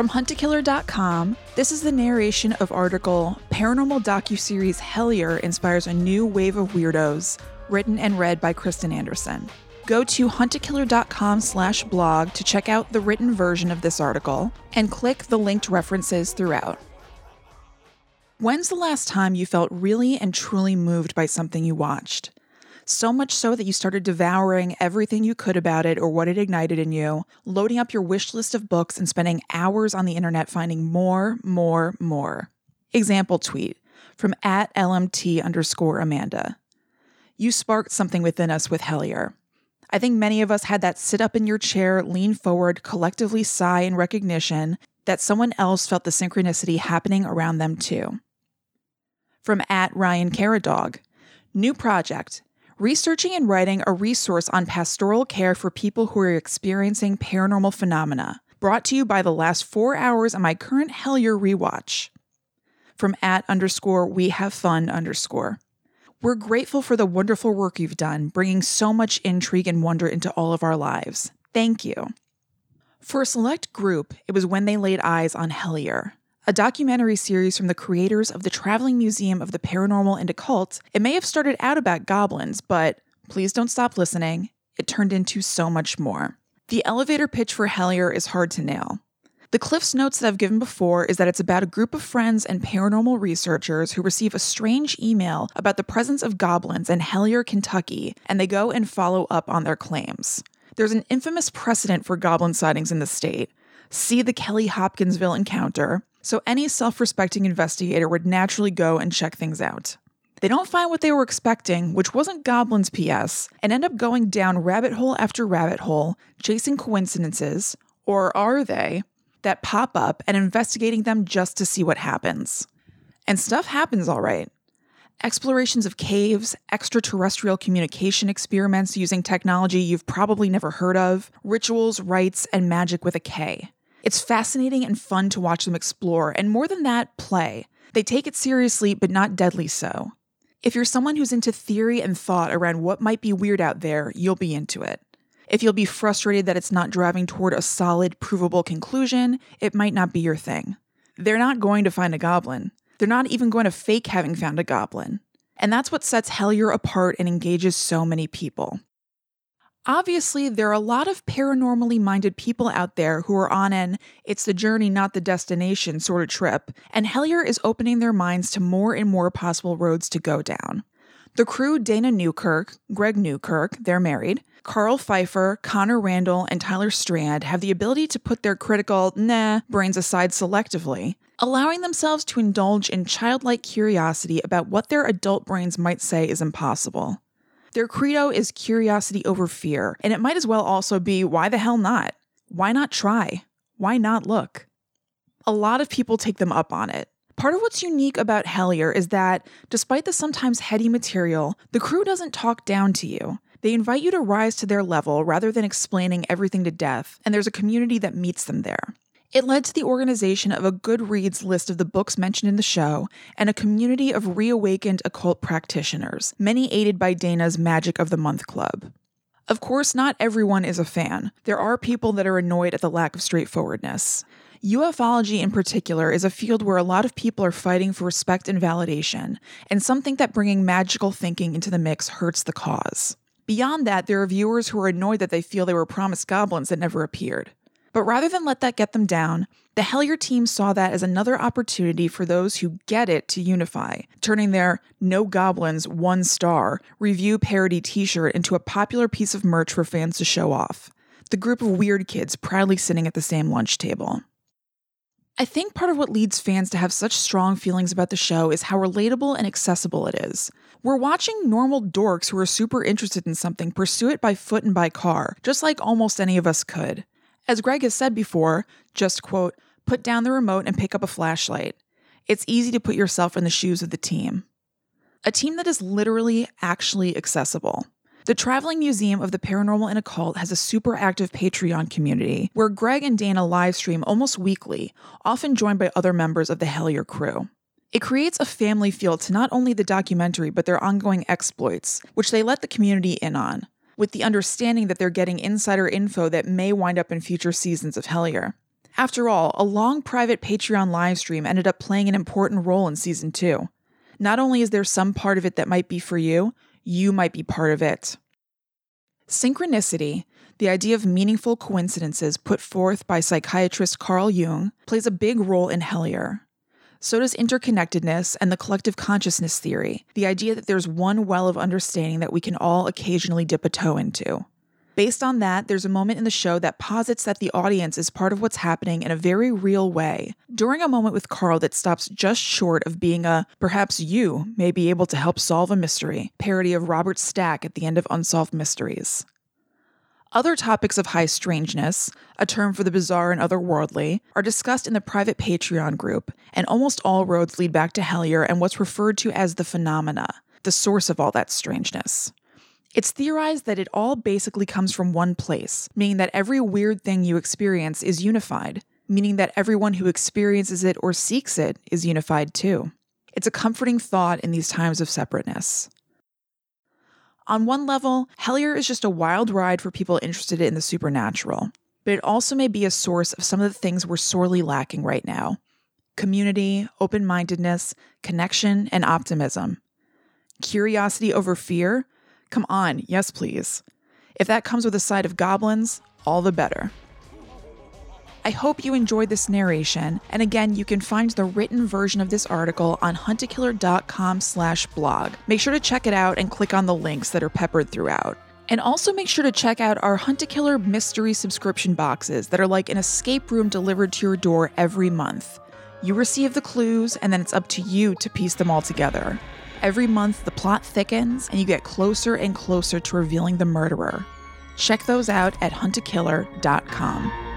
From huntakiller.com, this is the narration of article Paranormal docuseries Hellier inspires a new wave of weirdos, written and read by Kristen Anderson. Go to huntakiller.com slash blog to check out the written version of this article and click the linked references throughout. When's the last time you felt really and truly moved by something you watched? So much so that you started devouring everything you could about it or what it ignited in you, loading up your wish list of books and spending hours on the internet finding more, more, more. Example tweet from at LMT underscore Amanda. You sparked something within us with Hellier. I think many of us had that sit up in your chair, lean forward, collectively sigh in recognition that someone else felt the synchronicity happening around them too. From at Ryan Caradog. New project. Researching and writing a resource on pastoral care for people who are experiencing paranormal phenomena. Brought to you by the last four hours of my current Hellier rewatch. From at underscore we have fun underscore. We're grateful for the wonderful work you've done, bringing so much intrigue and wonder into all of our lives. Thank you. For a select group, it was when they laid eyes on Hellier, a documentary series from the creators of the Traveling Museum of the Paranormal and Occult. It may have started out about goblins, but please don't stop listening. It turned into so much more. The elevator pitch for Hellier is hard to nail. The Cliff's Notes that I've given before is that it's about a group of friends and paranormal researchers who receive a strange email about the presence of goblins in Hellier, Kentucky, and they go and follow up on their claims. There's an infamous precedent for goblin sightings in the state. See the Kelly Hopkinsville encounter, so any self respecting investigator would naturally go and check things out. They don't find what they were expecting, which wasn't goblins PS, and end up going down rabbit hole after rabbit hole, chasing coincidences, or are they, that pop up and investigating them just to see what happens. And stuff happens all right. Explorations of caves, extraterrestrial communication experiments using technology you've probably never heard of, rituals, rites, and magic with a K. It's fascinating and fun to watch them explore, and more than that, play. They take it seriously, but not deadly so. If you're someone who's into theory and thought around what might be weird out there, you'll be into it. If you'll be frustrated that it's not driving toward a solid, provable conclusion, it might not be your thing. They're not going to find a goblin. They're not even going to fake having found a goblin. And that's what sets Hellier apart and engages so many people. Obviously, there are a lot of paranormally minded people out there who are on an it's the journey, not the destination sort of trip, and Hellier is opening their minds to more and more possible roads to go down. The crew Dana Newkirk, Greg Newkirk, they're married, Karl Pfeiffer, Connor Randall, and Tyler Strand have the ability to put their critical, nah, brains aside selectively, allowing themselves to indulge in childlike curiosity about what their adult brains might say is impossible. Their credo is curiosity over fear, and it might as well also be why the hell not? Why not try? Why not look? A lot of people take them up on it. Part of what's unique about Hellier is that, despite the sometimes heady material, the crew doesn't talk down to you. They invite you to rise to their level rather than explaining everything to death, and there's a community that meets them there. It led to the organization of a Goodreads list of the books mentioned in the show and a community of reawakened occult practitioners, many aided by Dana's Magic of the Month Club. Of course, not everyone is a fan. There are people that are annoyed at the lack of straightforwardness. Ufology, in particular, is a field where a lot of people are fighting for respect and validation, and some think that bringing magical thinking into the mix hurts the cause. Beyond that, there are viewers who are annoyed that they feel they were promised goblins that never appeared. But rather than let that get them down, the Hellier team saw that as another opportunity for those who get it to unify, turning their No Goblins One Star review parody t shirt into a popular piece of merch for fans to show off. The group of weird kids proudly sitting at the same lunch table. I think part of what leads fans to have such strong feelings about the show is how relatable and accessible it is. We're watching normal dorks who are super interested in something pursue it by foot and by car, just like almost any of us could. As Greg has said before, just quote, put down the remote and pick up a flashlight. It's easy to put yourself in the shoes of the team. A team that is literally actually accessible. The Traveling Museum of the Paranormal and Occult has a super active Patreon community where Greg and Dana livestream almost weekly, often joined by other members of the Hellier crew. It creates a family feel to not only the documentary but their ongoing exploits, which they let the community in on with the understanding that they're getting insider info that may wind up in future seasons of Hellier. After all, a long private Patreon livestream ended up playing an important role in season two. Not only is there some part of it that might be for you, you might be part of it. Synchronicity, the idea of meaningful coincidences put forth by psychiatrist Carl Jung, plays a big role in Hellier. So does interconnectedness and the collective consciousness theory, the idea that there's one well of understanding that we can all occasionally dip a toe into. Based on that, there's a moment in the show that posits that the audience is part of what's happening in a very real way. During a moment with Karl that stops just short of being a perhaps you may be able to help solve a mystery parody of Robert Stack at the end of Unsolved Mysteries. Other topics of high strangeness, a term for the bizarre and otherworldly, are discussed in the private Patreon group, and almost all roads lead back to Hellier and what's referred to as the phenomena, the source of all that strangeness. It's theorized that it all basically comes from one place, meaning that every weird thing you experience is unified, meaning that everyone who experiences it or seeks it is unified too. It's a comforting thought in these times of separateness. On one level, Hellier is just a wild ride for people interested in the supernatural, but it also may be a source of some of the things we're sorely lacking right now community, open mindedness, connection, and optimism. Curiosity over fear Come on, yes, please. If that comes with a side of goblins, all the better. I hope you enjoyed this narration, and again, you can find the written version of this article on huntakiller.com slash blog. Make sure to check it out and click on the links that are peppered throughout. And also make sure to check out our Hunt a Killer mystery subscription boxes that are like an escape room delivered to your door every month. You receive the clues, and then it's up to you to piece them all together. Every month, the plot thickens and you get closer and closer to revealing the murderer. Check those out at huntakiller.com.